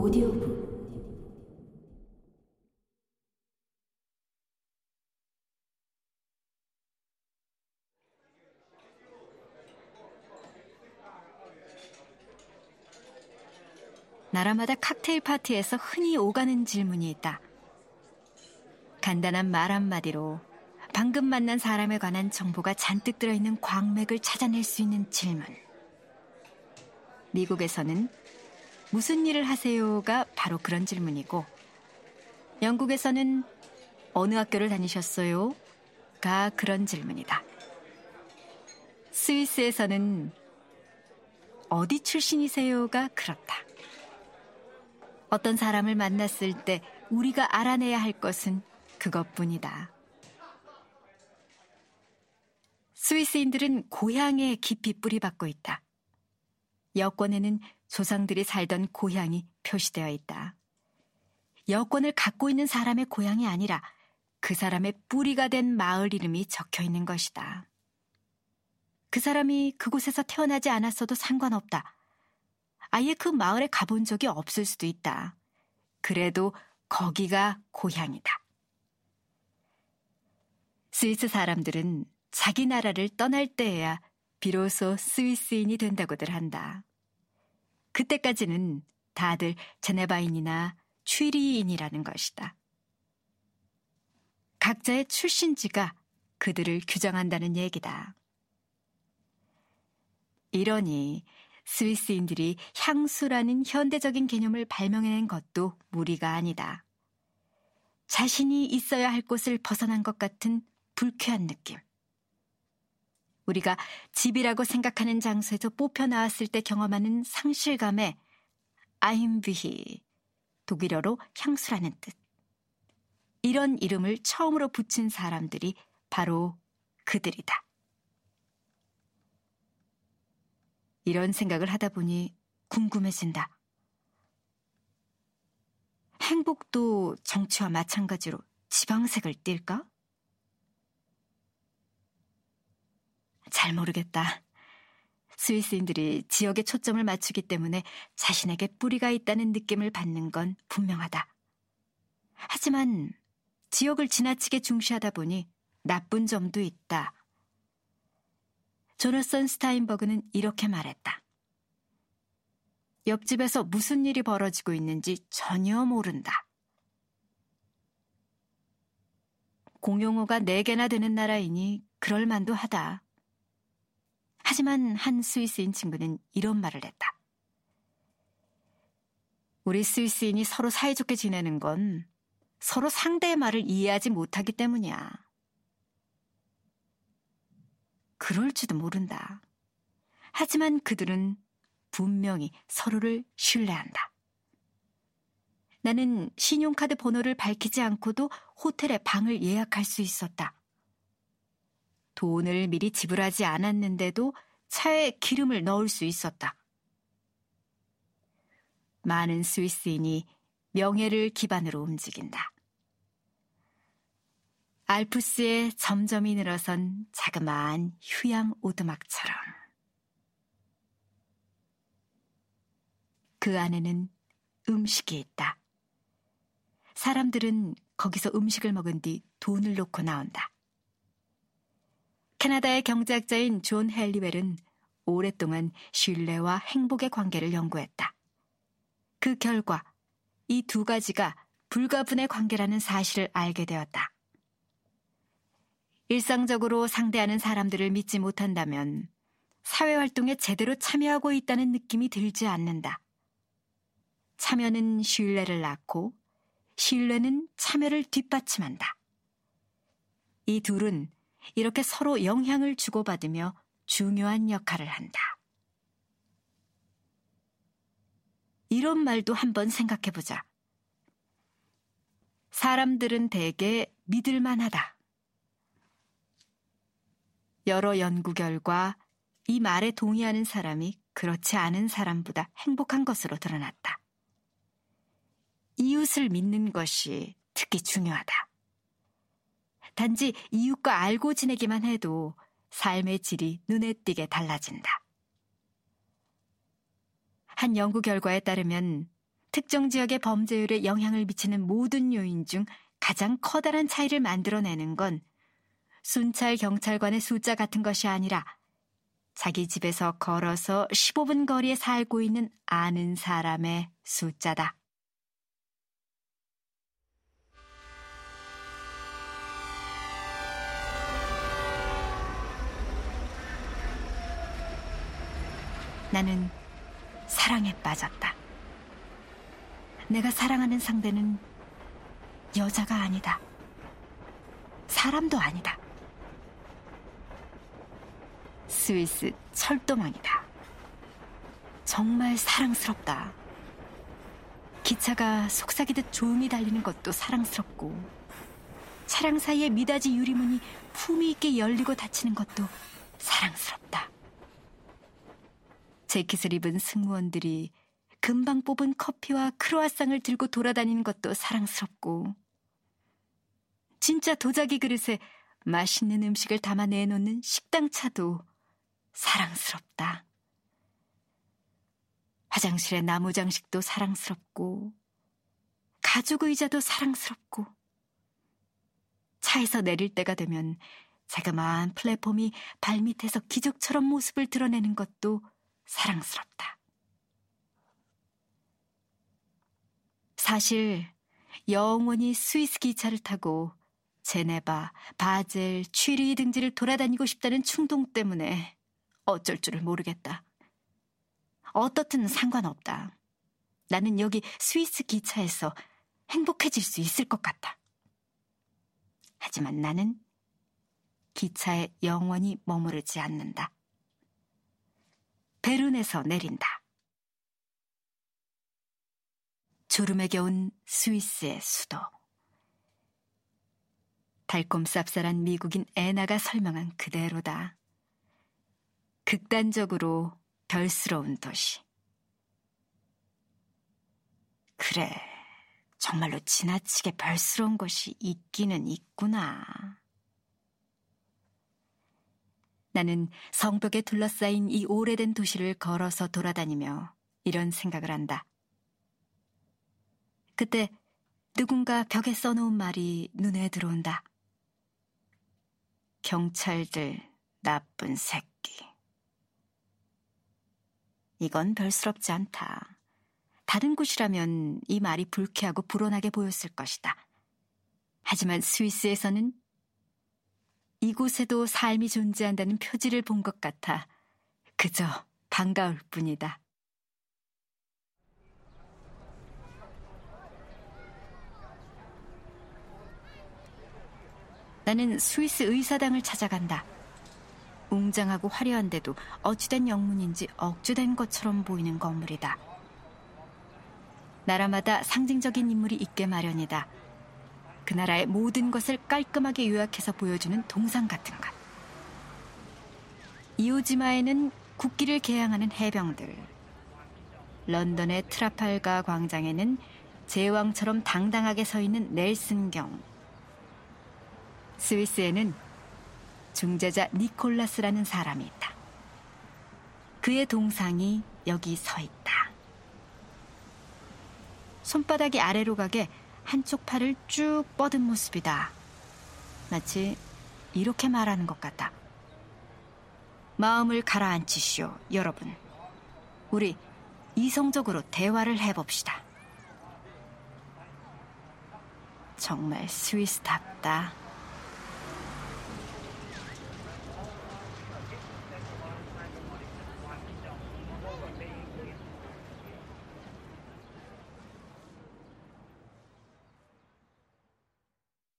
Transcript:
오디오북 나라마다 칵테일 파티에서 흔히 오가는 질문이 있다. 간단한 말 한마디로 방금 만난 사람에 관한 정보가 잔뜩 들어있는 광맥을 찾아낼 수 있는 질문. 미국에서는 무슨 일을 하세요가 바로 그런 질문이고, 영국에서는 어느 학교를 다니셨어요? 가 그런 질문이다. 스위스에서는 어디 출신이세요가 그렇다. 어떤 사람을 만났을 때 우리가 알아내야 할 것은 그것뿐이다. 스위스인들은 고향에 깊이 뿌리박고 있다. 여권에는 조상들이 살던 고향이 표시되어 있다. 여권을 갖고 있는 사람의 고향이 아니라 그 사람의 뿌리가 된 마을 이름이 적혀 있는 것이다. 그 사람이 그곳에서 태어나지 않았어도 상관없다. 아예 그 마을에 가본 적이 없을 수도 있다. 그래도 거기가 고향이다. 스위스 사람들은 자기 나라를 떠날 때에야 비로소 스위스인이 된다고들 한다. 그때까지는 다들 제네바인이나 취리인이라는 것이다. 각자의 출신지가 그들을 규정한다는 얘기다. 이러니 스위스인들이 향수라는 현대적인 개념을 발명해낸 것도 무리가 아니다. 자신이 있어야 할 곳을 벗어난 것 같은 불쾌한 느낌. 우리가 집이라고 생각하는 장소에서 뽑혀 나왔을 때 경험하는 상실감에 아임비히 독일어로 향수라는 뜻. 이런 이름을 처음으로 붙인 사람들이 바로 그들이다. 이런 생각을 하다 보니 궁금해진다. 행복도 정치와 마찬가지로 지방색을 띨까? 잘 모르겠다. 스위스인들이 지역에 초점을 맞추기 때문에 자신에게 뿌리가 있다는 느낌을 받는 건 분명하다. 하지만 지역을 지나치게 중시하다 보니 나쁜 점도 있다. 조나선 스타인버그는 이렇게 말했다. 옆집에서 무슨 일이 벌어지고 있는지 전혀 모른다. 공용어가 4개나 되는 나라이니 그럴 만도 하다. 하지만 한 스위스인 친구는 이런 말을 했다. 우리 스위스인이 서로 사이좋게 지내는 건 서로 상대의 말을 이해하지 못하기 때문이야. 그럴지도 모른다. 하지만 그들은 분명히 서로를 신뢰한다. 나는 신용카드 번호를 밝히지 않고도 호텔에 방을 예약할 수 있었다. 돈을 미리 지불하지 않았는데도 차에 기름을 넣을 수 있었다. 많은 스위스인이 명예를 기반으로 움직인다. 알프스에 점점이 늘어선 자그마한 휴양 오두막처럼. 그 안에는 음식이 있다. 사람들은 거기서 음식을 먹은 뒤 돈을 놓고 나온다. 캐나다의 경제학자인 존 헬리웰은 오랫동안 신뢰와 행복의 관계를 연구했다. 그 결과 이 두 가지가 불가분의 관계라는 사실을 알게 되었다. 일상적으로 상대하는 사람들을 믿지 못한다면 사회 활동에 제대로 참여하고 있다는 느낌이 들지 않는다. 참여는 신뢰를 낳고 신뢰는 참여를 뒷받침한다. 이 둘은 이렇게 서로 영향을 주고받으며 중요한 역할을 한다. 이런 말도 한번 생각해 보자. 사람들은 대개 믿을만 하다. 여러 연구 결과 이 말에 동의하는 사람이 그렇지 않은 사람보다 행복한 것으로 드러났다. 이웃을 믿는 것이 특히 중요하다. 단지 이웃과 알고 지내기만 해도 삶의 질이 눈에 띄게 달라진다. 한 연구 결과에 따르면 특정 지역의 범죄율에 영향을 미치는 모든 요인 중 가장 커다란 차이를 만들어내는 건 순찰 경찰관의 숫자 같은 것이 아니라 자기 집에서 걸어서 15분 거리에 살고 있는 아는 사람의 숫자다. 나는 사랑에 빠졌다. 내가 사랑하는 상대는 여자가 아니다. 사람도 아니다. 스위스 철도망이다. 정말 사랑스럽다. 기차가 속삭이듯 조용히 달리는 것도 사랑스럽고, 차량 사이에 미닫이 유리문이 품위 있게 열리고 닫히는 것도 사랑스럽다. 재킷을 입은 승무원들이 금방 뽑은 커피와 크로아상을 들고 돌아다니는 것도 사랑스럽고, 진짜 도자기 그릇에 맛있는 음식을 담아 내 놓는 식당차도 사랑스럽다. 화장실의 나무 장식도 사랑스럽고, 가죽 의자도 사랑스럽고, 차에서 내릴 때가 되면 자그마한 플랫폼이 발밑에서 기적처럼 모습을 드러내는 것도 사랑스럽다. 사실 영원히 스위스 기차를 타고 제네바, 바젤, 취리 등지를 돌아다니고 싶다는 충동 때문에 어쩔 줄을 모르겠다. 어떻든 상관없다. 나는 여기 스위스 기차에서 행복해질 수 있을 것 같다. 하지만 나는 기차에 영원히 머무르지 않는다. 베른에서 내린다. 졸음에 겨운 스위스의 수도. 달콤 쌉쌀한 미국인 애나가 설명한 그대로다. 극단적으로 별스러운 도시. 그래, 정말로 지나치게 별스러운 것이 있기는 있구나. 나는 성벽에 둘러싸인 이 오래된 도시를 걸어서 돌아다니며 이런 생각을 한다. 그때 누군가 벽에 써놓은 말이 눈에 들어온다. 경찰들 나쁜 새끼. 이건 별스럽지 않다. 다른 곳이라면 이 말이 불쾌하고 불온하게 보였을 것이다. 하지만 스위스에서는 이곳에도 삶이 존재한다는 표지를 본 것 같아 그저 반가울 뿐이다. 나는 스위스 의사당을 찾아간다. 웅장하고 화려한데도 어찌된 영문인지 억주된 것처럼 보이는 건물이다. 나라마다 상징적인 인물이 있게 마련이다. 그 나라의 모든 것을 깔끔하게 요약해서 보여주는 동상 같은 것. 이오지마에는 국기를 개양하는 해병들. 런던의 트라팔가 광장에는 제왕처럼 당당하게 서 있는 넬슨경. 스위스에는 중재자 니콜라스라는 사람이 있다. 그의 동상이 여기 서 있다. 손바닥이 아래로 가게 한쪽 팔을 쭉 뻗은 모습이다. 마치 이렇게 말하는 것 같다. 마음을 가라앉히시오, 여러분. 우리 이성적으로 대화를 해봅시다. 정말 스위스답다.